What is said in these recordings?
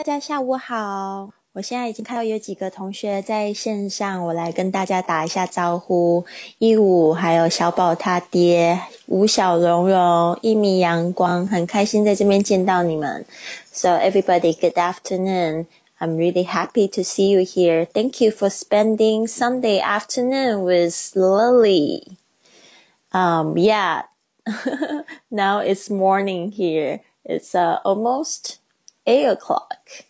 大家下午好，我现在已经看到有几个同学在线上，我来跟大家打一下招呼。一五还有小宝他爹，吴小蓉蓉，一米阳光，很开心在这边见到你们。So everybody, good afternoon. I'm really happy to see you here. Thank you for spending Sunday afternoon with Lily. Um, yeah. now it's morning here. It's uh, almost eight o'clock.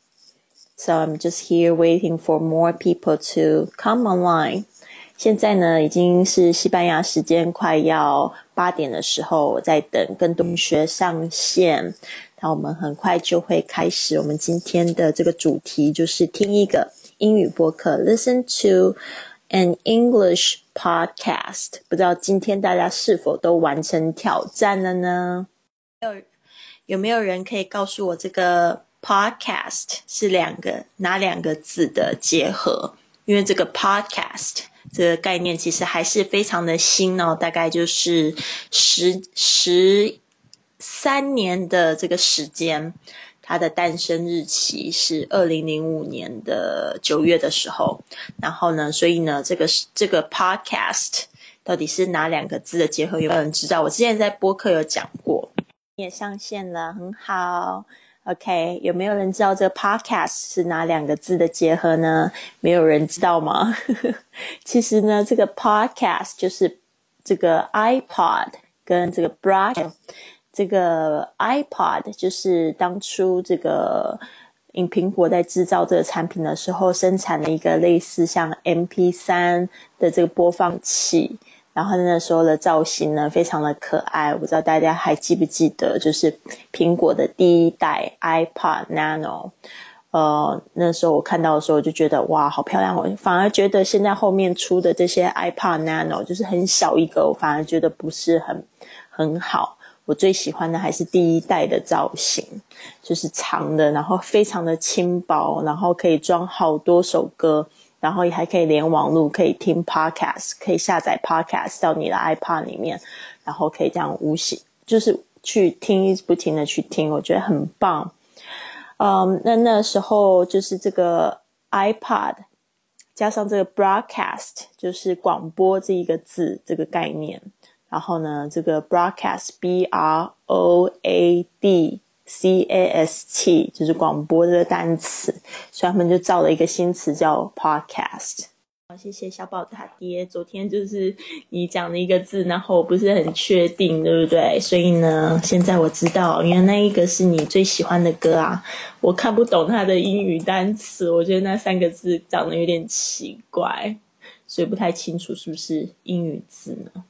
So I'm just here waiting for more people to come online. 现在呢，已经是西班牙时间快要八点的时候，我在等跟同学上线。那我们很快就会开始。我们今天的这个主题就是听一个英语播客，Listen to an English podcast。不知道今天大家是否都完成挑战了呢？有有没有人可以告诉我这个？Podcast 是两个哪两个字的结合？因为这个 Podcast 这个概念其实还是非常的新哦，大概就是十十三年的这个时间。它的诞生日期是二零零五年的九月的时候。然后呢，所以呢，这个这个 Podcast 到底是哪两个字的结合？有没有人知道？我之前在播客有讲过，你也上线了，很好。OK，有没有人知道这个 podcast 是哪两个字的结合呢？没有人知道吗？其实呢，这个 podcast 就是这个 iPod 跟这个 broad，这个 iPod 就是当初这个因苹果在制造这个产品的时候生产的一个类似像 MP3 的这个播放器。然后那时候的造型呢，非常的可爱。我不知道大家还记不记得，就是苹果的第一代 iPod Nano。呃，那时候我看到的时候，我就觉得哇，好漂亮！我反而觉得现在后面出的这些 iPod Nano 就是很小一个，我反而觉得不是很很好。我最喜欢的还是第一代的造型，就是长的，然后非常的轻薄，然后可以装好多首歌。然后也还可以连网路，可以听 podcast，可以下载 podcast 到你的 iPad 里面，然后可以这样无形就是去听，一直不停的去听，我觉得很棒。嗯，那那时候就是这个 iPad 加上这个 broadcast，就是广播这一个字这个概念。然后呢，这个 broadcast b r o a d C A S T 就是广播这个单词，所以他们就造了一个新词叫 podcast。好，谢谢小宝他爹。昨天就是你讲的一个字，然后我不是很确定，对不对？所以呢，现在我知道，因为那一个是你最喜欢的歌啊。我看不懂它的英语单词，我觉得那三个字长得有点奇怪，所以不太清楚是不是英语字呢？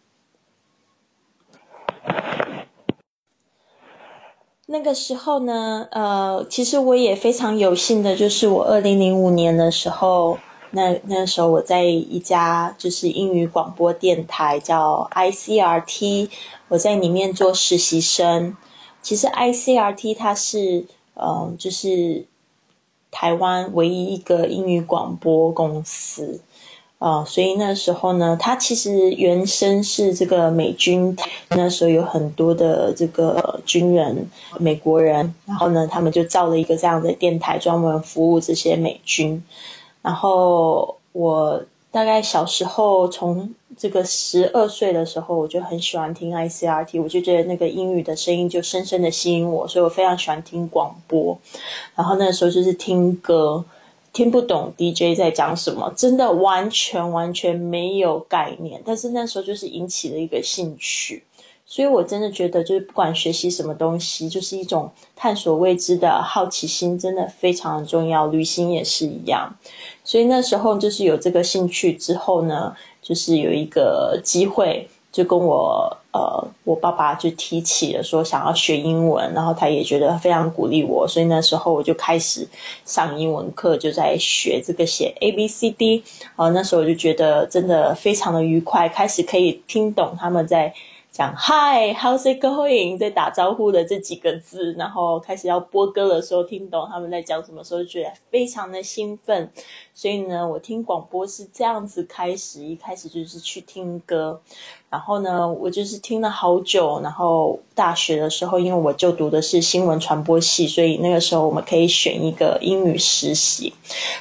那个时候呢，呃，其实我也非常有幸的，就是我二零零五年的时候，那那时候我在一家就是英语广播电台叫 ICRT，我在里面做实习生。其实 ICRT 它是，嗯，就是台湾唯一一个英语广播公司。啊，所以那时候呢，他其实原生是这个美军，那时候有很多的这个军人，美国人，然后呢，他们就造了一个这样的电台，专门服务这些美军。然后我大概小时候，从这个十二岁的时候，我就很喜欢听 ICRT，我就觉得那个英语的声音就深深的吸引我，所以我非常喜欢听广播。然后那时候就是听歌。听不懂 DJ 在讲什么，真的完全完全没有概念。但是那时候就是引起了一个兴趣，所以我真的觉得，就是不管学习什么东西，就是一种探索未知的好奇心，真的非常的重要。旅行也是一样。所以那时候就是有这个兴趣之后呢，就是有一个机会。就跟我呃，我爸爸就提起了说想要学英文，然后他也觉得非常鼓励我，所以那时候我就开始上英文课，就在学这个写 A B C D。啊，那时候我就觉得真的非常的愉快，开始可以听懂他们在讲 Hi，How's it going？在打招呼的这几个字，然后开始要播歌的时候，听懂他们在讲什么时候，觉得非常的兴奋。所以呢，我听广播是这样子开始，一开始就是去听歌，然后呢，我就是听了好久。然后大学的时候，因为我就读的是新闻传播系，所以那个时候我们可以选一个英语实习，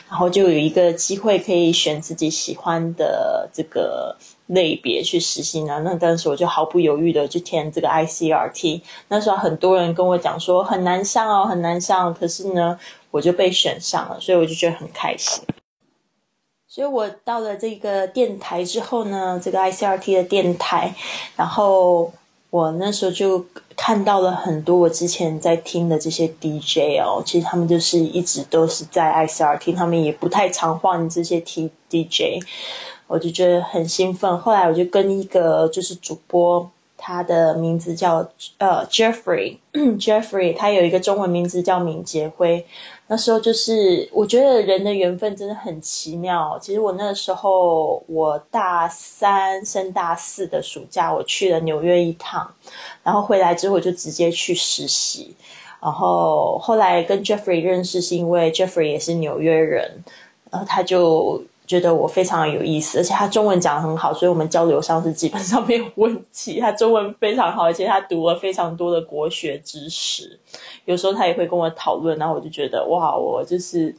然后就有一个机会可以选自己喜欢的这个。类别去实习呢？那当时我就毫不犹豫的去填这个 ICRT。那时候很多人跟我讲说很难上哦，很难上。可是呢，我就被选上了，所以我就觉得很开心。所以我到了这个电台之后呢，这个 ICRT 的电台，然后我那时候就看到了很多我之前在听的这些 DJ 哦，其实他们就是一直都是在 ICRT，他们也不太常换这些 T DJ。我就觉得很兴奋，后来我就跟一个就是主播，他的名字叫呃 Jeffrey，Jeffrey，他有一个中文名字叫敏杰辉。那时候就是我觉得人的缘分真的很奇妙。其实我那时候我大三升大四的暑假，我去了纽约一趟，然后回来之后我就直接去实习。然后后来跟 Jeffrey 认识是因为 Jeffrey 也是纽约人，然后他就。觉得我非常有意思，而且他中文讲的很好，所以我们交流上是基本上没有问题。他中文非常好，而且他读了非常多的国学知识，有时候他也会跟我讨论，然后我就觉得哇，我就是。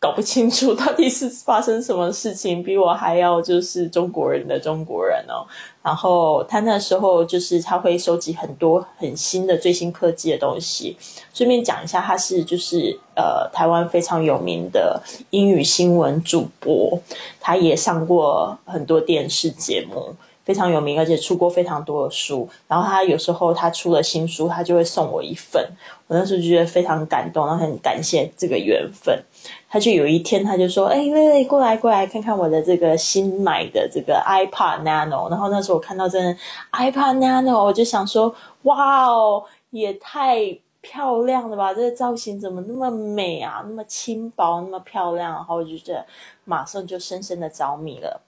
搞不清楚到底是发生什么事情，比我还要就是中国人的中国人哦。然后他那时候就是他会收集很多很新的最新科技的东西。顺便讲一下，他是就是呃台湾非常有名的英语新闻主播，他也上过很多电视节目。非常有名，而且出过非常多的书。然后他有时候他出了新书，他就会送我一份。我那时候就觉得非常感动，然后很感谢这个缘分。他就有一天他就说：“哎，薇薇，过来过来看看我的这个新买的这个 iPad Nano。”然后那时候我看到这 iPad Nano，我就想说：“哇哦，也太漂亮了吧！这个造型怎么那么美啊？那么轻薄，那么漂亮。”然后我就觉得马上就深深的着迷了。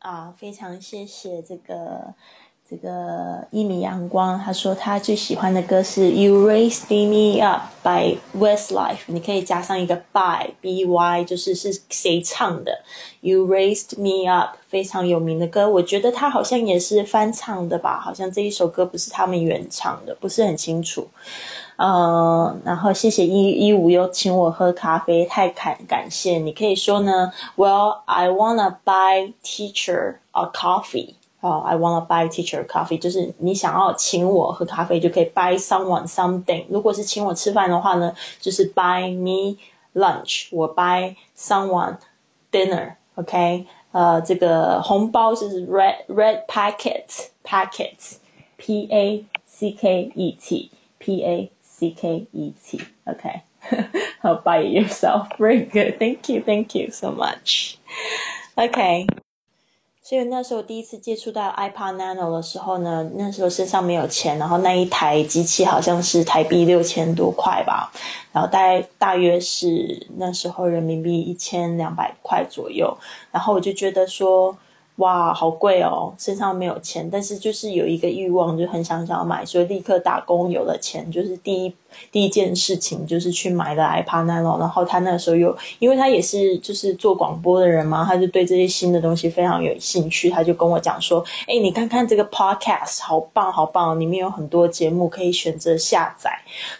啊，非常谢谢这个这个一米阳光，他说他最喜欢的歌是《You Raised Me Up》by Westlife，你可以加上一个 by B Y，就是是谁唱的《You Raised Me Up》，非常有名的歌，我觉得他好像也是翻唱的吧，好像这一首歌不是他们原唱的，不是很清楚。嗯，然后谢谢一一五又请我喝咖啡，太感感谢。你可以说呢，Well, I wanna buy teacher a coffee. 哦，I wanna buy teacher coffee，就是你想要请我喝咖啡，就可以 buy someone something。如果是请我吃饭的话呢，就是 buy me lunch，我 buy someone dinner。OK，呃，这个红包是 red red packet packet，P A C K E T P A。C K E T. Okay. I'll buy it yourself. Very good. Thank you. Thank you so much. Okay. 所以那时候第一次接触到 iPad Nano 的时候呢，那时候身上没有钱，然后那一台机器好像是台币六千多块吧，然后大概大约是那时候人民币一千两百块左右，然后我就觉得说。哇，好贵哦！身上没有钱，但是就是有一个欲望，就很想想要买，所以立刻打工，有了钱，就是第一。第一件事情就是去买了 iPad Nano，然后他那时候又，因为他也是就是做广播的人嘛，他就对这些新的东西非常有兴趣，他就跟我讲说：“哎，你看看这个 Podcast，好棒好棒，里面有很多节目可以选择下载。”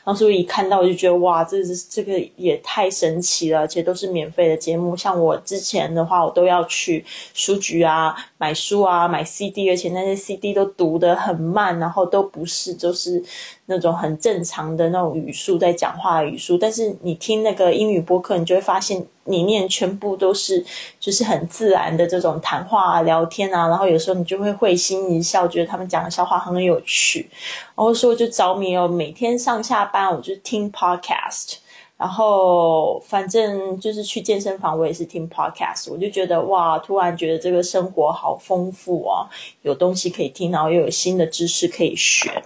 当时我一看到，我就觉得哇，这是这个也太神奇了，而且都是免费的节目。像我之前的话，我都要去书局啊买书啊买 CD，而且那些 CD 都读得很慢，然后都不是就是。那种很正常的那种语速在讲话的语速，但是你听那个英语播客，你就会发现里面全部都是就是很自然的这种谈话啊、聊天啊，然后有时候你就会会心一笑，觉得他们讲的笑话很有趣，然后说就着迷哦。每天上下班我就听 podcast，然后反正就是去健身房我也是听 podcast，我就觉得哇，突然觉得这个生活好丰富啊，有东西可以听，然后又有新的知识可以学。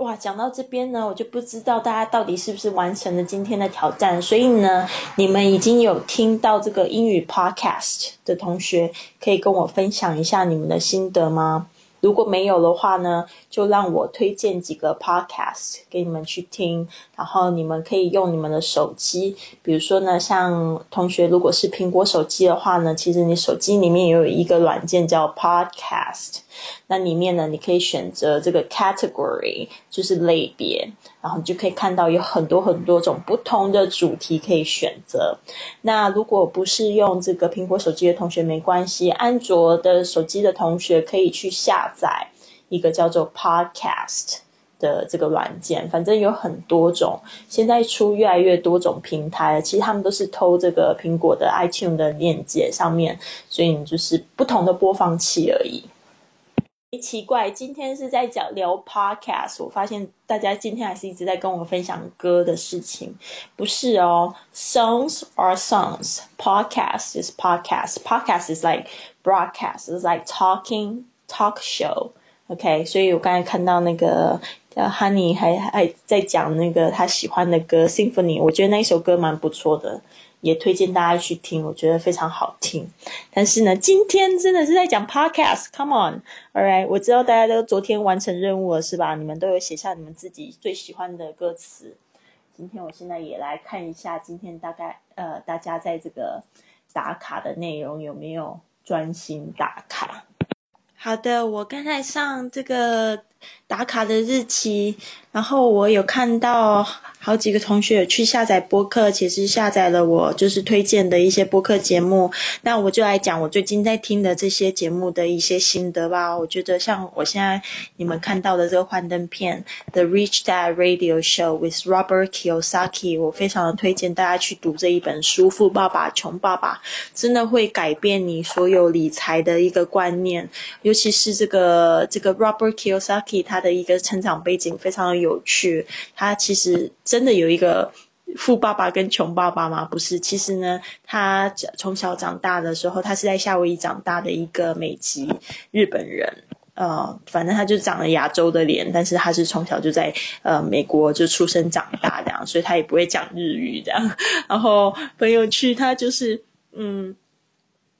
哇，讲到这边呢，我就不知道大家到底是不是完成了今天的挑战。所以呢，你们已经有听到这个英语 podcast 的同学，可以跟我分享一下你们的心得吗？如果没有的话呢，就让我推荐几个 podcast 给你们去听，然后你们可以用你们的手机，比如说呢，像同学如果是苹果手机的话呢，其实你手机里面也有一个软件叫 podcast，那里面呢，你可以选择这个 category，就是类别，然后你就可以看到有很多很多种不同的主题可以选择。那如果不是用这个苹果手机的同学没关系，安卓的手机的同学可以去下。载一个叫做 Podcast 的这个软件，反正有很多种，现在出越来越多种平台，其实他们都是偷这个苹果的 iTunes 的链接上面，所以你就是不同的播放器而已。奇怪，今天是在讲聊 Podcast，我发现大家今天还是一直在跟我分享歌的事情，不是哦？Songs are songs，Podcast is podcast，Podcast is like broadcast，is like talking。Talk show，OK，所以我刚才看到那个叫 Honey 还还在讲那个他喜欢的歌 Symphony，我觉得那一首歌蛮不错的，也推荐大家去听，我觉得非常好听。但是呢，今天真的是在讲 Podcast，Come on，All right，我知道大家都昨天完成任务了是吧？你们都有写下你们自己最喜欢的歌词。今天我现在也来看一下，今天大概呃大家在这个打卡的内容有没有专心打卡？好的，我刚才上这个打卡的日期。然后我有看到好几个同学去下载播客，其实下载了我就是推荐的一些播客节目。那我就来讲我最近在听的这些节目的一些心得吧。我觉得像我现在你们看到的这个幻灯片《The Rich Dad Radio Show with Robert Kiyosaki》，我非常的推荐大家去读这一本书《富爸爸穷爸爸》，真的会改变你所有理财的一个观念。尤其是这个这个 Robert Kiyosaki 他的一个成长背景非常。有趣，他其实真的有一个富爸爸跟穷爸爸吗？不是，其实呢，他从小长大的时候，他是在夏威夷长大的一个美籍日本人，呃，反正他就长了亚洲的脸，但是他是从小就在呃美国就出生长大这样，所以他也不会讲日语这样，然后很有趣，他就是嗯。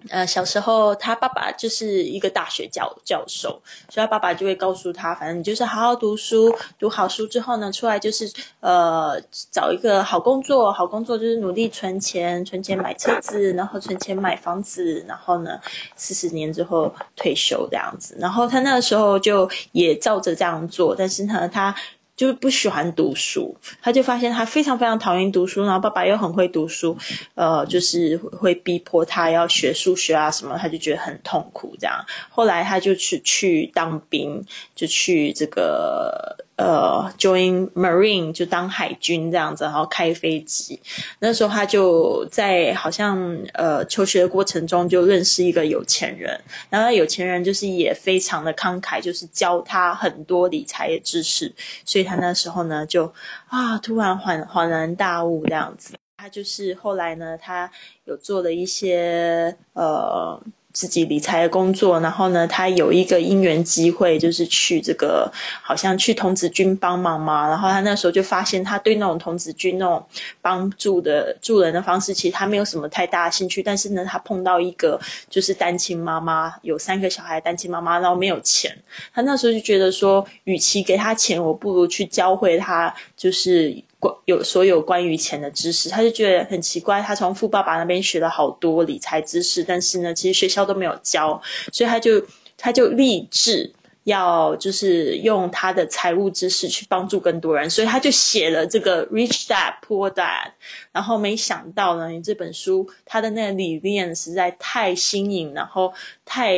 呃，小时候他爸爸就是一个大学教教授，所以他爸爸就会告诉他，反正你就是好好读书，读好书之后呢，出来就是呃找一个好工作，好工作就是努力存钱，存钱买车子，然后存钱买房子，然后呢四十年之后退休这样子。然后他那个时候就也照着这样做，但是呢他。就是不喜欢读书，他就发现他非常非常讨厌读书，然后爸爸又很会读书，呃，就是会逼迫他要学数学啊什么，他就觉得很痛苦。这样，后来他就去去当兵，就去这个。呃，join marine 就当海军这样子，然后开飞机。那时候他就在好像呃求学的过程中就认识一个有钱人，然后有钱人就是也非常的慷慨，就是教他很多理财的知识。所以他那时候呢就啊突然恍恍然大悟这样子。他就是后来呢，他有做了一些呃。自己理财的工作，然后呢，他有一个因缘机会，就是去这个好像去童子军帮忙嘛。然后他那时候就发现，他对那种童子军那种帮助的助人的方式，其实他没有什么太大的兴趣。但是呢，他碰到一个就是单亲妈妈，有三个小孩单亲妈妈，然后没有钱。他那时候就觉得说，与其给他钱，我不如去教会他，就是。有所有关于钱的知识，他就觉得很奇怪。他从富爸爸那边学了好多理财知识，但是呢，其实学校都没有教，所以他就他就立志要就是用他的财务知识去帮助更多人，所以他就写了这个 Rich Dad Poor Dad。然后没想到呢，你这本书他的那个理念实在太新颖，然后太。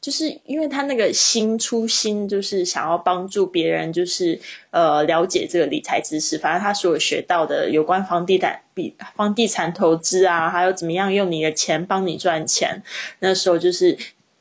就是因为他那个心初心，就是想要帮助别人，就是呃了解这个理财知识。反正他所有学到的有关房地产、比房地产投资啊，还有怎么样用你的钱帮你赚钱。那时候就是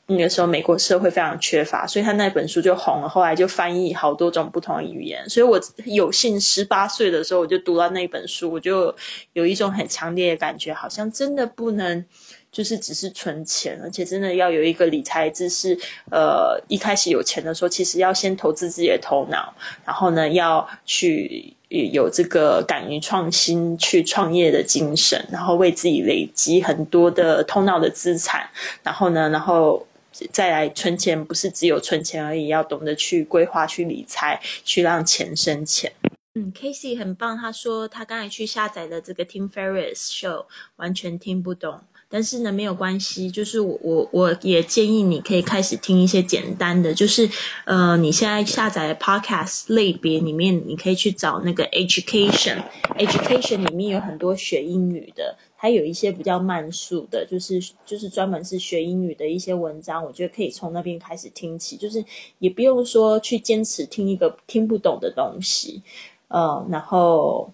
那个时候美国社会非常缺乏，所以他那本书就红了。后来就翻译好多种不同的语言。所以我有幸十八岁的时候我就读到那本书，我就有一种很强烈的感觉，好像真的不能。就是只是存钱，而且真的要有一个理财知识。呃，一开始有钱的时候，其实要先投资自己的头脑，然后呢，要去有这个敢于创新、去创业的精神，然后为自己累积很多的头脑的资产，然后呢，然后再来存钱，不是只有存钱而已，要懂得去规划、去理财，去让钱生钱。嗯，Casey 很棒，他说他刚才去下载的这个 Tim Ferriss Show，完全听不懂。但是呢，没有关系，就是我我我也建议你可以开始听一些简单的，就是呃，你现在下载的 Podcast 类别里面，你可以去找那个 Education，Education 里面有很多学英语的，还有一些比较慢速的，就是就是专门是学英语的一些文章，我觉得可以从那边开始听起，就是也不用说去坚持听一个听不懂的东西，呃，然后。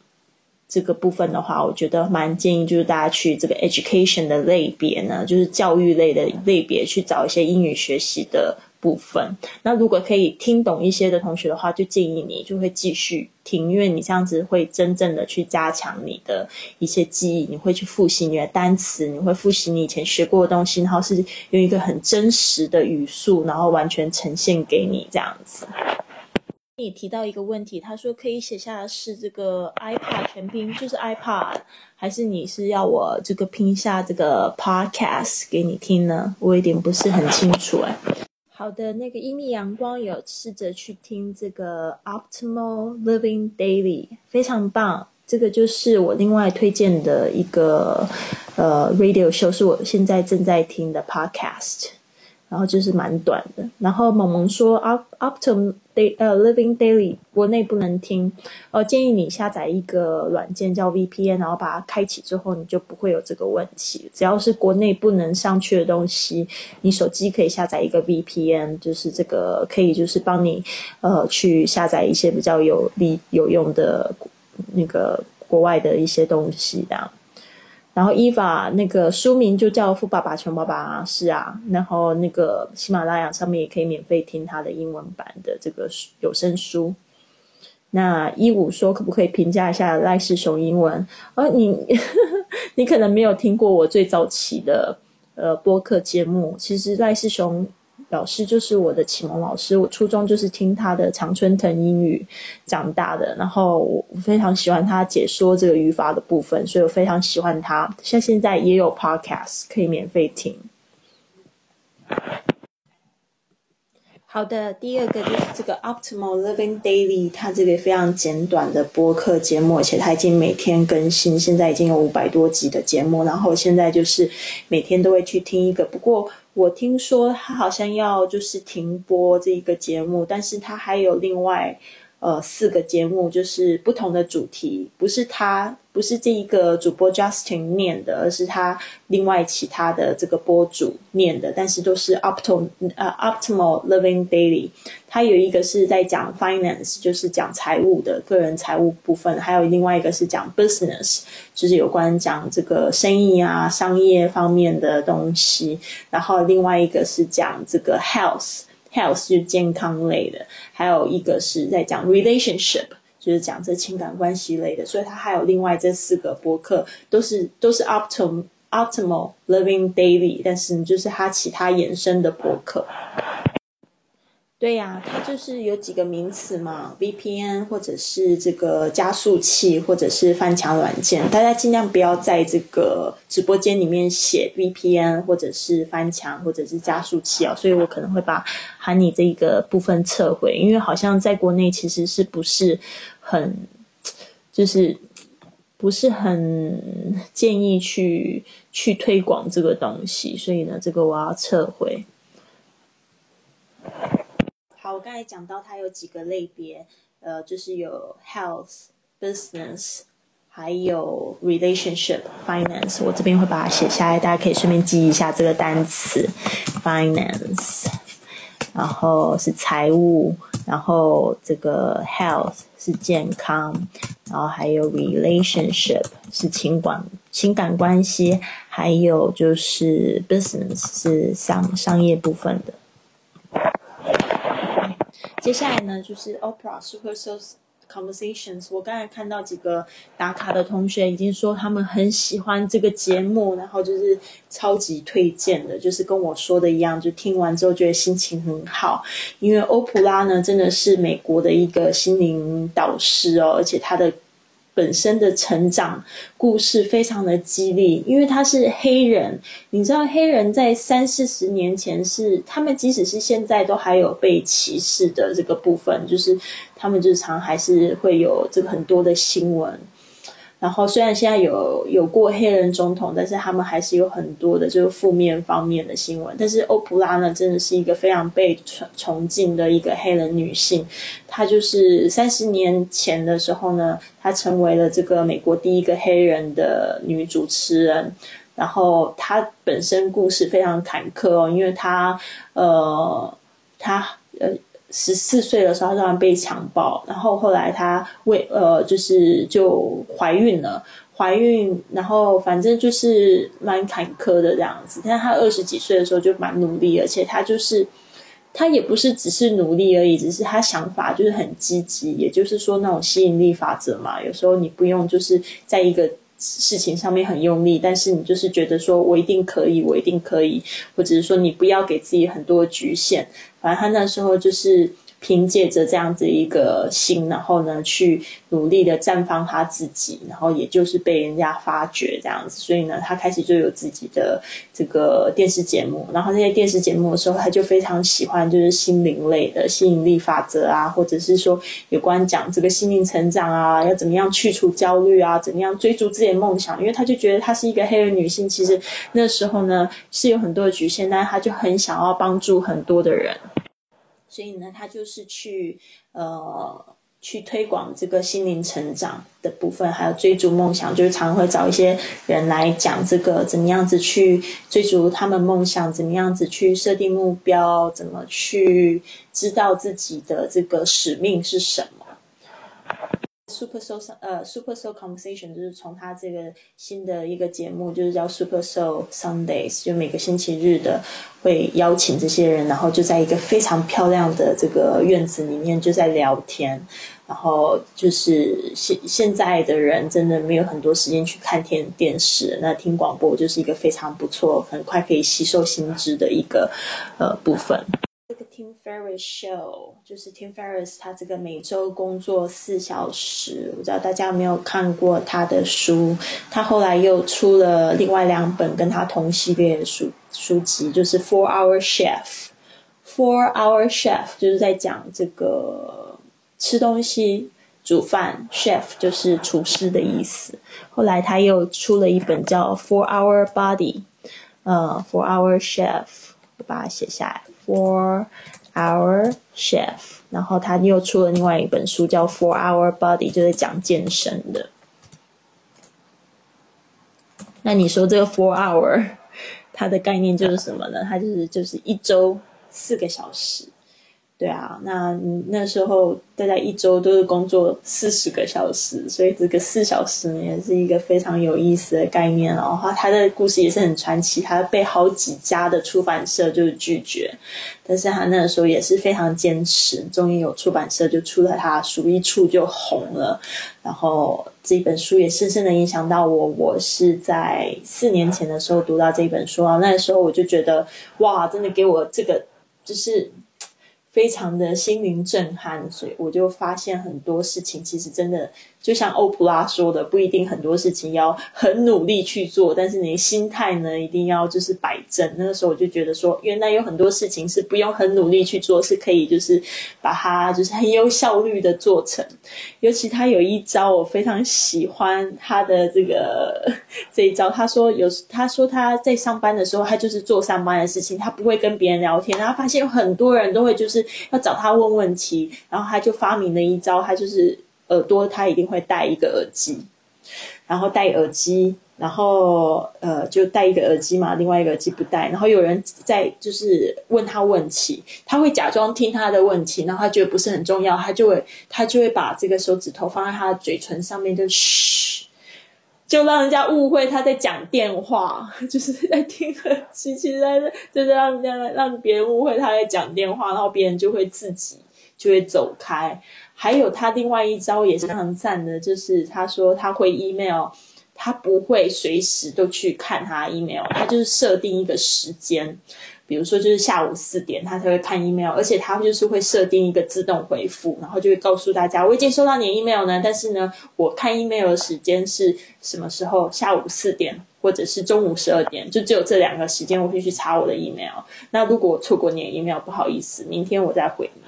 这个部分的话，我觉得蛮建议就是大家去这个 education 的类别呢，就是教育类的类别去找一些英语学习的部分。那如果可以听懂一些的同学的话，就建议你就会继续听，因为你这样子会真正的去加强你的一些记忆，你会去复习你的单词，你会复习你以前学过的东西，然后是用一个很真实的语速，然后完全呈现给你这样子。你提到一个问题，他说可以写下是这个 iPad 全拼，就是 iPad，还是你是要我这个拼下这个 Podcast 给你听呢？我有点不是很清楚哎。好的，那个一米阳光有试着去听这个 Optimal Living Daily，非常棒。这个就是我另外推荐的一个呃 Radio Show，是我现在正在听的 Podcast。然后就是蛮短的。然后萌萌说，Up Up to Day 呃 Living Daily 国内不能听，呃建议你下载一个软件叫 VPN，然后把它开启之后，你就不会有这个问题。只要是国内不能上去的东西，你手机可以下载一个 VPN，就是这个可以就是帮你呃去下载一些比较有利有用的那个国外的一些东西这样。然后伊法那个书名就叫《富爸爸穷爸爸》，是啊。然后那个喜马拉雅上面也可以免费听他的英文版的这个有声书。那一五说可不可以评价一下赖世雄英文？哦，你 你可能没有听过我最早期的呃播客节目，其实赖世雄。老师就是我的启蒙老师，我初中就是听他的常春藤英语长大的，然后我非常喜欢他解说这个语法的部分，所以我非常喜欢他。像现在也有 podcast 可以免费听。好的，第二个就是这个 Optimal Living Daily，它这个非常简短的播客节目，而且它已经每天更新，现在已经有五百多集的节目，然后现在就是每天都会去听一个，不过。我听说他好像要就是停播这一个节目，但是他还有另外。呃，四个节目就是不同的主题，不是他，不是这一个主播 Justin 念的，而是他另外其他的这个播主念的，但是都是 Optimal 呃 Optimal Living Daily。他有一个是在讲 finance，就是讲财务的个人财务部分，还有另外一个是讲 business，就是有关讲这个生意啊、商业方面的东西，然后另外一个是讲这个 health。Health 就健康类的，还有一个是在讲 relationship，就是讲这情感关系类的，所以它还有另外这四个博客都是都是 optimal optimal living daily，但是就是它其他衍生的博客。对呀，它就是有几个名词嘛，VPN 或者是这个加速器，或者是翻墙软件。大家尽量不要在这个直播间里面写 VPN 或者是翻墙或者是加速器哦。所以我可能会把喊你这一个部分撤回，因为好像在国内其实是不是很，就是不是很建议去去推广这个东西，所以呢，这个我要撤回。好，我刚才讲到它有几个类别，呃，就是有 health、business，还有 relationship、finance。我这边会把它写下来，大家可以顺便记一下这个单词 finance。然后是财务，然后这个 health 是健康，然后还有 relationship 是情感情感关系，还有就是 business 是商商业部分的。接下来呢，就是 Oprah Super Soul Conversations。我刚才看到几个打卡的同学已经说他们很喜欢这个节目，然后就是超级推荐的，就是跟我说的一样，就听完之后觉得心情很好。因为欧普拉呢，真的是美国的一个心灵导师哦，而且他的本身的成长故事非常的激励，因为他是黑人，你知道黑人在三四十年前是他们，即使是现在都还有被歧视的这个部分，就是他们日常还是会有这个很多的新闻。然后虽然现在有有过黑人总统，但是他们还是有很多的就是负面方面的新闻。但是欧普拉呢，真的是一个非常被崇崇敬的一个黑人女性。她就是三十年前的时候呢，她成为了这个美国第一个黑人的女主持人。然后她本身故事非常坎坷哦，因为她呃，她呃。十四岁的时候，突然被强暴，然后后来她为呃，就是就怀孕了，怀孕，然后反正就是蛮坎坷的这样子。但她二十几岁的时候就蛮努力，而且她就是她也不是只是努力而已，只是她想法就是很积极。也就是说，那种吸引力法则嘛，有时候你不用就是在一个事情上面很用力，但是你就是觉得说我一定可以，我一定可以，或者是说你不要给自己很多局限。反正他那时候就是凭借着这样子一个心，然后呢，去努力的绽放他自己，然后也就是被人家发掘这样子。所以呢，他开始就有自己的这个电视节目。然后那些电视节目的时候，他就非常喜欢就是心灵类的吸引力法则啊，或者是说有关讲这个心灵成长啊，要怎么样去除焦虑啊，怎么样追逐自己的梦想。因为他就觉得她是一个黑人女性，其实那时候呢是有很多的局限，但是他就很想要帮助很多的人。所以呢，他就是去呃去推广这个心灵成长的部分，还有追逐梦想，就是常会找一些人来讲这个怎么样子去追逐他们梦想，怎么样子去设定目标，怎么去知道自己的这个使命是什么。Super Soul 呃，Super Soul Conversation 就是从他这个新的一个节目，就是叫 Super Soul Sundays，就每个星期日的会邀请这些人，然后就在一个非常漂亮的这个院子里面就在聊天。然后就是现现在的人真的没有很多时间去看电电视，那听广播就是一个非常不错、很快可以吸收新知的一个呃部分。Tim Ferris Show，就是 Tim Ferris，他这个每周工作四小时，我知道大家有没有看过他的书。他后来又出了另外两本跟他同系列的书书籍，就是 Four Hour Chef，Four Hour Chef 就是在讲这个吃东西、煮饭，Chef 就是厨师的意思。后来他又出了一本叫 Four Hour Body，呃，Four Hour Chef，我把它写下来。For our chef，然后他又出了另外一本书叫 For our body，就是讲健身的。那你说这个 four hour”，它的概念就是什么呢？它就是就是一周四个小时。对啊，那那时候大家一周都是工作四十个小时，所以这个四小时也是一个非常有意思的概念。然后他的故事也是很传奇，他被好几家的出版社就是拒绝，但是他那个时候也是非常坚持，终于有出版社就出了他书，一出就红了。然后这本书也深深的影响到我，我是在四年前的时候读到这本书啊，那个时候我就觉得哇，真的给我这个就是。非常的心灵震撼，所以我就发现很多事情其实真的。就像欧普拉说的，不一定很多事情要很努力去做，但是你的心态呢，一定要就是摆正。那个时候我就觉得说，原来有很多事情是不用很努力去做，是可以就是把它就是很有效率的做成。尤其他有一招，我非常喜欢他的这个这一招。他说有，他说他在上班的时候，他就是做上班的事情，他不会跟别人聊天。然后发现有很多人都会就是要找他问问题，然后他就发明了一招，他就是。耳朵他一定会戴一个耳机，然后戴耳机，然后呃就戴一个耳机嘛，另外一个耳机不戴。然后有人在就是问他问题，他会假装听他的问题，然后他觉得不是很重要，他就会他就会把这个手指头放在他的嘴唇上面，就嘘，就让人家误会他在讲电话，就是在听耳机，其实在就是让人家让别人误会他在讲电话，然后别人就会自己就会走开。还有他另外一招也是非常赞的，就是他说他会 email，他不会随时都去看他 email，他就是设定一个时间，比如说就是下午四点他才会看 email，而且他就是会设定一个自动回复，然后就会告诉大家我已经收到你的 email 呢，但是呢我看 email 的时间是什么时候？下午四点或者是中午十二点，就只有这两个时间我会去查我的 email。那如果我错过你的 email，不好意思，明天我再回你。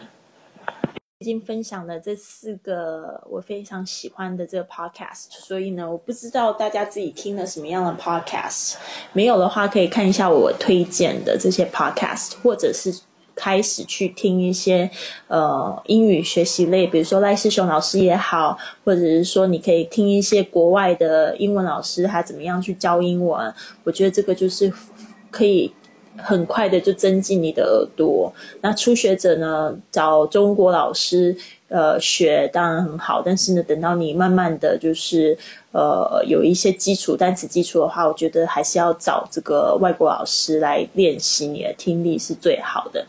已经分享了这四个我非常喜欢的这个 podcast，所以呢，我不知道大家自己听了什么样的 podcast，没有的话可以看一下我推荐的这些 podcast，或者是开始去听一些呃英语学习类，比如说赖世雄老师也好，或者是说你可以听一些国外的英文老师他怎么样去教英文，我觉得这个就是可以。很快的就增进你的耳朵。那初学者呢，找中国老师，呃，学当然很好。但是呢，等到你慢慢的就是，呃，有一些基础单词基础的话，我觉得还是要找这个外国老师来练习你的听力是最好的。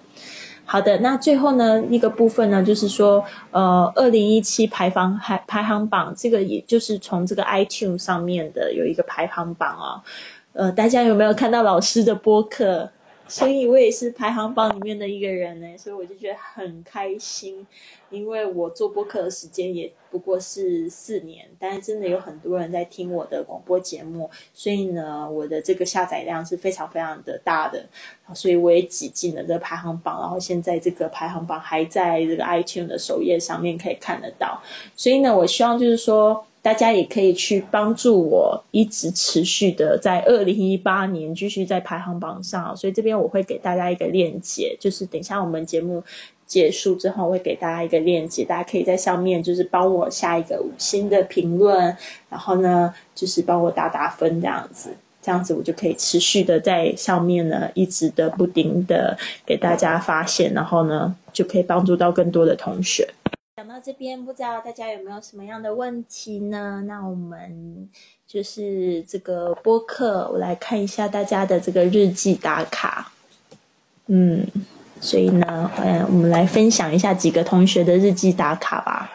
好的，那最后呢一个部分呢，就是说，呃，二零一七排行排排行榜，这个也就是从这个 iTunes 上面的有一个排行榜啊。呃，大家有没有看到老师的播客？所以我也是排行榜里面的一个人呢，所以我就觉得很开心，因为我做播客的时间也不过是四年，但是真的有很多人在听我的广播节目，所以呢，我的这个下载量是非常非常的大的，所以我也挤进了这个排行榜，然后现在这个排行榜还在这个 iTunes 的首页上面可以看得到，所以呢，我希望就是说。大家也可以去帮助我，一直持续的在二零一八年继续在排行榜上。所以这边我会给大家一个链接，就是等一下我们节目结束之后，会给大家一个链接，大家可以在上面就是帮我下一个五星的评论，然后呢就是帮我打打分这样子，这样子我就可以持续的在上面呢一直的不停的给大家发现，然后呢就可以帮助到更多的同学。讲到这边，不知道大家有没有什么样的问题呢？那我们就是这个播客，我来看一下大家的这个日记打卡。嗯，所以呢，嗯，我们来分享一下几个同学的日记打卡吧。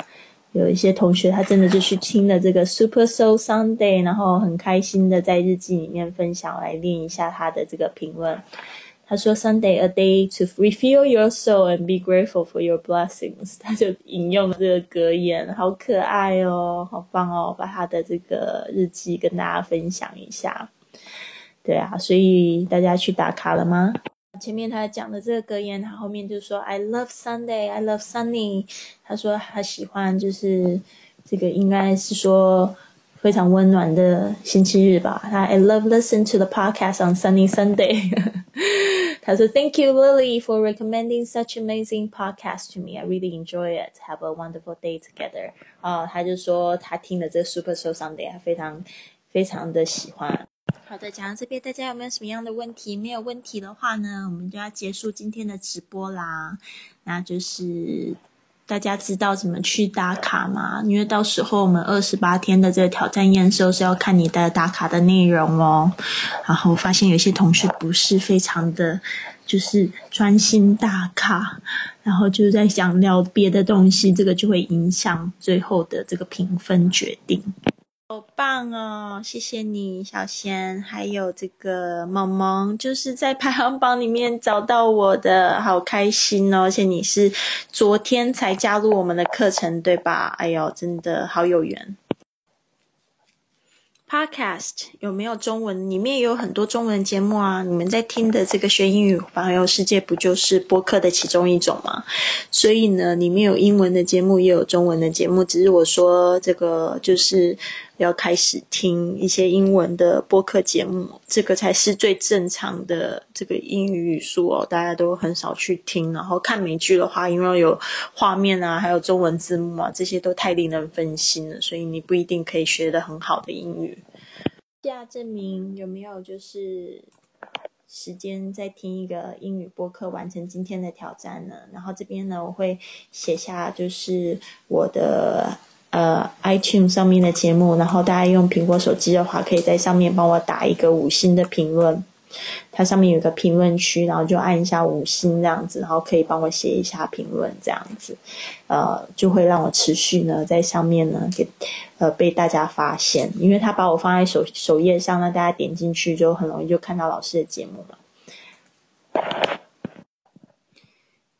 有一些同学他真的就去听了这个 Super Soul Sunday，然后很开心的在日记里面分享，来练一下他的这个评论。他说：“Sunday a day to refill your soul and be grateful for your blessings。”他就引用了这个格言，好可爱哦，好棒哦！把他的这个日记跟大家分享一下。对啊，所以大家去打卡了吗？前面他讲的这个格言，他后面就说：“I love Sunday, I love Sunny。”他说他喜欢，就是这个应该是说。非常温暖的星期日吧。他 I love listen to the podcast on sunny Sunday。他说 Thank you Lily for recommending such amazing podcast to me. I really enjoy it. Have a wonderful day together. 哦，他就说他听了这 Super Show Sunday，他非常非常的喜欢。好的，讲到这边，大家有没有什么样的问题？没有问题的话呢，我们就要结束今天的直播啦。那就是。大家知道怎么去打卡吗？因为到时候我们二十八天的这个挑战验收是要看你的打卡的内容哦。然后发现有些同事不是非常的，就是专心打卡，然后就在想聊别的东西，这个就会影响最后的这个评分决定。好棒哦！谢谢你，小贤，还有这个萌萌，就是在排行榜里面找到我的，好开心哦！而且你是昨天才加入我们的课程，对吧？哎呦，真的好有缘。Podcast 有没有中文？里面也有很多中文节目啊！你们在听的这个学英语环游世界，不就是播客的其中一种吗？所以呢，里面有英文的节目，也有中文的节目。只是我说这个就是要开始听一些英文的播客节目，这个才是最正常的这个英语语速哦。大家都很少去听，然后看美剧的话，因为有画面啊，还有中文字幕啊，这些都太令人分心了，所以你不一定可以学得很好的英语。下证明有没有就是时间再听一个英语播客，完成今天的挑战呢？然后这边呢，我会写下就是我的呃 iTunes 上面的节目，然后大家用苹果手机的话，可以在上面帮我打一个五星的评论。它上面有个评论区，然后就按一下五星这样子，然后可以帮我写一下评论这样子，呃，就会让我持续呢在上面呢给呃被大家发现，因为他把我放在首首页上，那大家点进去就很容易就看到老师的节目了。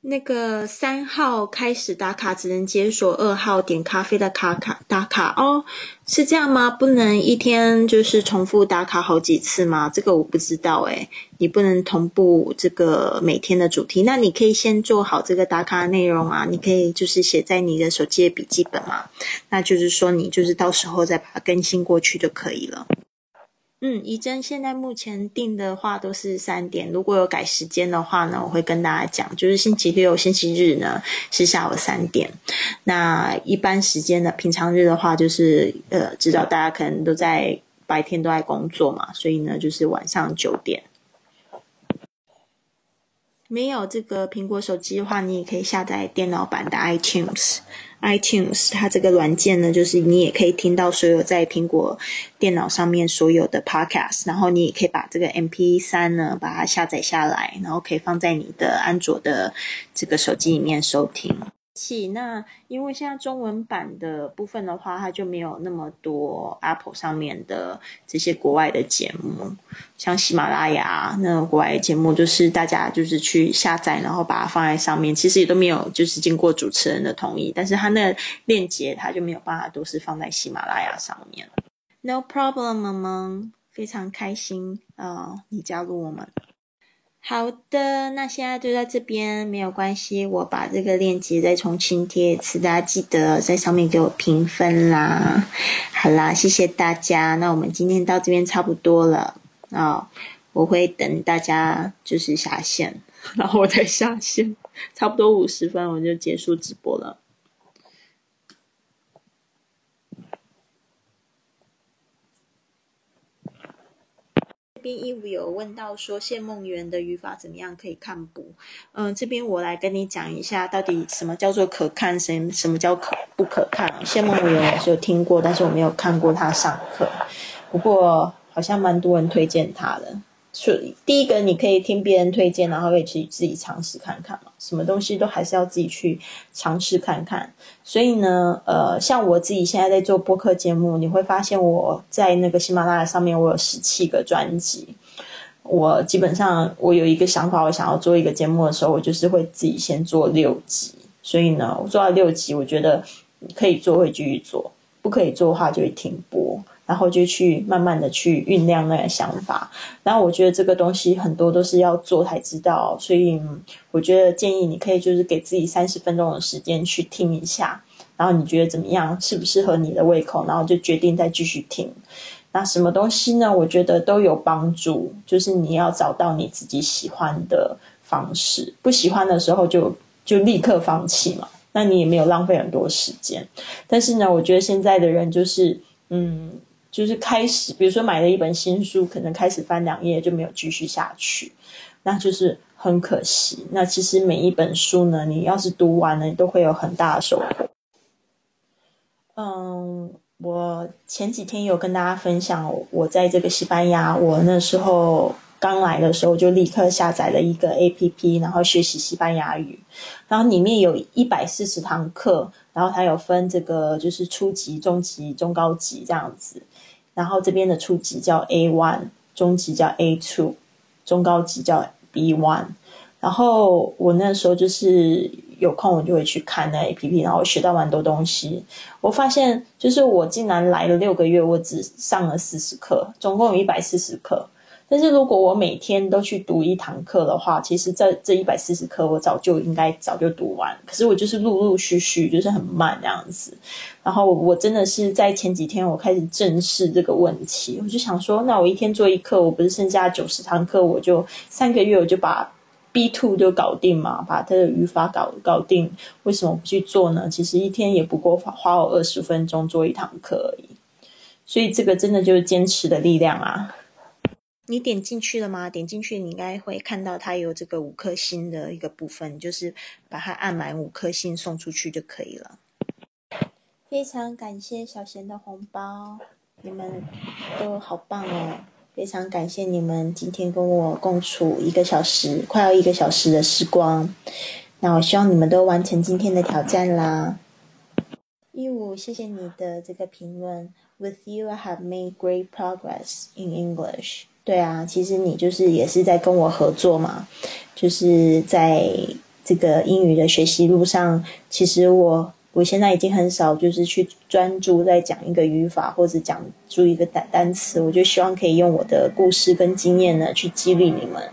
那个三号开始打卡，只能解锁二号点咖啡的卡卡打卡哦，是这样吗？不能一天就是重复打卡好几次吗？这个我不知道诶，你不能同步这个每天的主题，那你可以先做好这个打卡内容啊，你可以就是写在你的手机的笔记本嘛，那就是说你就是到时候再把它更新过去就可以了。嗯，怡珍现在目前定的话都是三点，如果有改时间的话呢，我会跟大家讲，就是星期六、星期日呢是下午三点。那一般时间的平常日的话，就是呃，知道大家可能都在白天都在工作嘛，所以呢就是晚上九点。没有这个苹果手机的话，你也可以下载电脑版的 iTunes。iTunes 它这个软件呢，就是你也可以听到所有在苹果电脑上面所有的 podcast，然后你也可以把这个 MP 三呢把它下载下来，然后可以放在你的安卓的这个手机里面收听。起那因为现在中文版的部分的话，它就没有那么多 Apple 上面的这些国外的节目，像喜马拉雅那国外节目，就是大家就是去下载，然后把它放在上面，其实也都没有就是经过主持人的同意，但是它那链接它就没有办法都是放在喜马拉雅上面。No problem，萌萌，非常开心啊，你加入我们。好的，那现在就在这边没有关系，我把这个链接再重新贴一次，大家记得在上面给我评分啦。好啦，谢谢大家，那我们今天到这边差不多了啊，我会等大家就是下线，然后我再下线，差不多五十分我就结束直播了。边一五有问到说谢梦圆的语法怎么样可以看补？嗯，这边我来跟你讲一下，到底什么叫做可看，什什么叫可不可看？谢梦圆我是有听过，但是我没有看过他上课，不过好像蛮多人推荐他的。是第一个，你可以听别人推荐，然后可以去自己尝试看看嘛。什么东西都还是要自己去尝试看看。所以呢，呃，像我自己现在在做播客节目，你会发现我在那个喜马拉雅上面，我有十七个专辑。我基本上，我有一个想法，我想要做一个节目的时候，我就是会自己先做六集。所以呢，我做到六集，我觉得可以做会继续做，不可以做的话就会停播。然后就去慢慢的去酝酿那个想法，然后我觉得这个东西很多都是要做才知道，所以我觉得建议你可以就是给自己三十分钟的时间去听一下，然后你觉得怎么样，适不适合你的胃口，然后就决定再继续听。那什么东西呢？我觉得都有帮助，就是你要找到你自己喜欢的方式，不喜欢的时候就就立刻放弃嘛，那你也没有浪费很多时间。但是呢，我觉得现在的人就是嗯。就是开始，比如说买了一本新书，可能开始翻两页就没有继续下去，那就是很可惜。那其实每一本书呢，你要是读完了，你都会有很大的收获。嗯，我前几天有跟大家分享，我在这个西班牙，我那时候刚来的时候就立刻下载了一个 A P P，然后学习西班牙语，然后里面有一百四十堂课，然后它有分这个就是初级、中级、中高级这样子。然后这边的初级叫 A one，中级叫 A two，中高级叫 B one。然后我那时候就是有空，我就会去看那 A P P，然后学到蛮多东西。我发现，就是我竟然来了六个月，我只上了四十课，总共有一百四十课。但是如果我每天都去读一堂课的话，其实这这一百四十课我早就应该早就读完。可是我就是陆陆续续，就是很慢这样子。然后我真的是在前几天我开始正视这个问题，我就想说，那我一天做一课，我不是剩下九十堂课，我就三个月我就把 B two 就搞定嘛，把它的语法搞搞定。为什么不去做呢？其实一天也不过花我二十分钟做一堂课而已。所以这个真的就是坚持的力量啊！你点进去了吗？点进去，你应该会看到它有这个五颗星的一个部分，就是把它按满五颗星送出去就可以了。非常感谢小贤的红包，你们都好棒哦！非常感谢你们今天跟我共处一个小时，快要一个小时的时光。那我希望你们都完成今天的挑战啦。一五，谢谢你的这个评论。With you, I have made great progress in English. 对啊，其实你就是也是在跟我合作嘛，就是在这个英语的学习路上，其实我我现在已经很少就是去专注在讲一个语法或者讲出一个单单词，我就希望可以用我的故事跟经验呢去激励你们。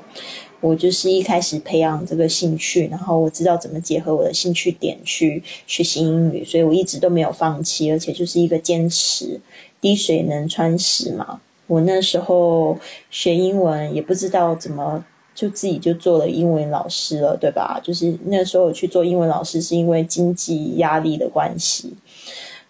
我就是一开始培养这个兴趣，然后我知道怎么结合我的兴趣点去学习英语，所以我一直都没有放弃，而且就是一个坚持，滴水能穿石嘛。我那时候学英文也不知道怎么，就自己就做了英文老师了，对吧？就是那时候我去做英文老师，是因为经济压力的关系，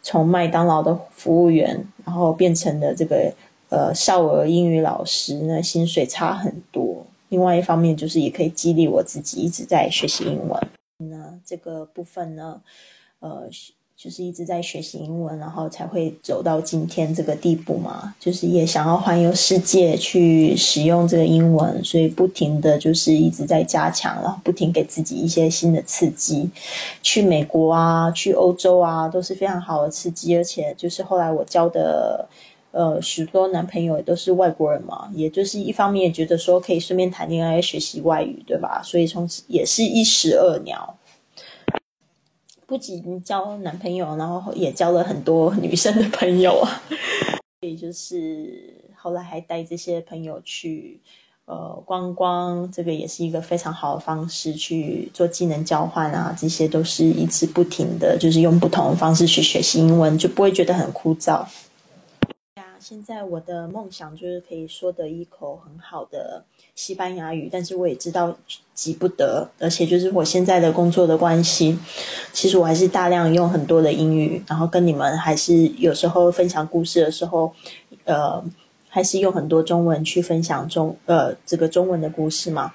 从麦当劳的服务员，然后变成了这个呃少儿英语老师，那薪水差很多。另外一方面，就是也可以激励我自己一直在学习英文。那这个部分呢，呃。就是一直在学习英文，然后才会走到今天这个地步嘛。就是也想要环游世界去使用这个英文，所以不停的就是一直在加强，然后不停给自己一些新的刺激。去美国啊，去欧洲啊，都是非常好的刺激。而且就是后来我交的呃许多男朋友也都是外国人嘛，也就是一方面觉得说可以顺便谈恋爱学习外语，对吧？所以从此也是一石二鸟。不仅交男朋友，然后也交了很多女生的朋友啊。所以就是后来还带这些朋友去呃观光，这个也是一个非常好的方式去做技能交换啊。这些都是一直不停的，就是用不同的方式去学习英文，就不会觉得很枯燥。现在我的梦想就是可以说得一口很好的西班牙语，但是我也知道急不得，而且就是我现在的工作的关系，其实我还是大量用很多的英语，然后跟你们还是有时候分享故事的时候，呃，还是用很多中文去分享中呃这个中文的故事嘛。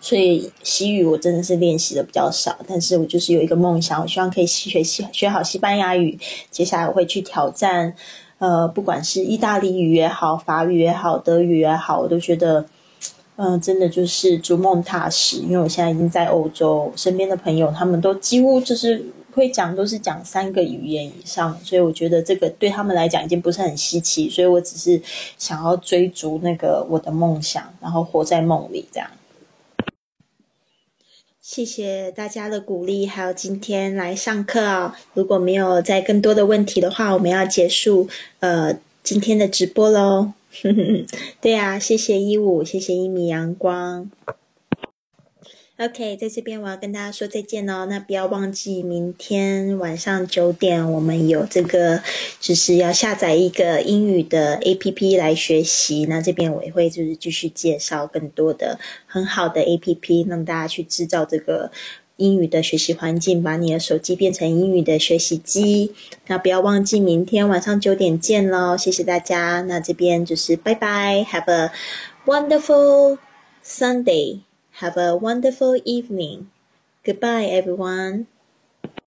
所以西语我真的是练习的比较少，但是我就是有一个梦想，我希望可以学西学好西班牙语，接下来我会去挑战。呃，不管是意大利语也好，法语也好，德语也好，我都觉得，嗯，真的就是逐梦踏实。因为我现在已经在欧洲，身边的朋友他们都几乎就是会讲，都是讲三个语言以上，所以我觉得这个对他们来讲已经不是很稀奇。所以我只是想要追逐那个我的梦想，然后活在梦里这样。谢谢大家的鼓励，还有今天来上课哦。如果没有再更多的问题的话，我们要结束呃今天的直播喽。对啊，谢谢一五，谢谢一米阳光。OK，在这边我要跟大家说再见哦。那不要忘记明天晚上九点，我们有这个就是要下载一个英语的 APP 来学习。那这边我也会就是继续介绍更多的很好的 APP，让大家去制造这个英语的学习环境，把你的手机变成英语的学习机。那不要忘记明天晚上九点见喽！谢谢大家。那这边就是拜拜，Have a wonderful Sunday。Have a wonderful evening. Goodbye, everyone.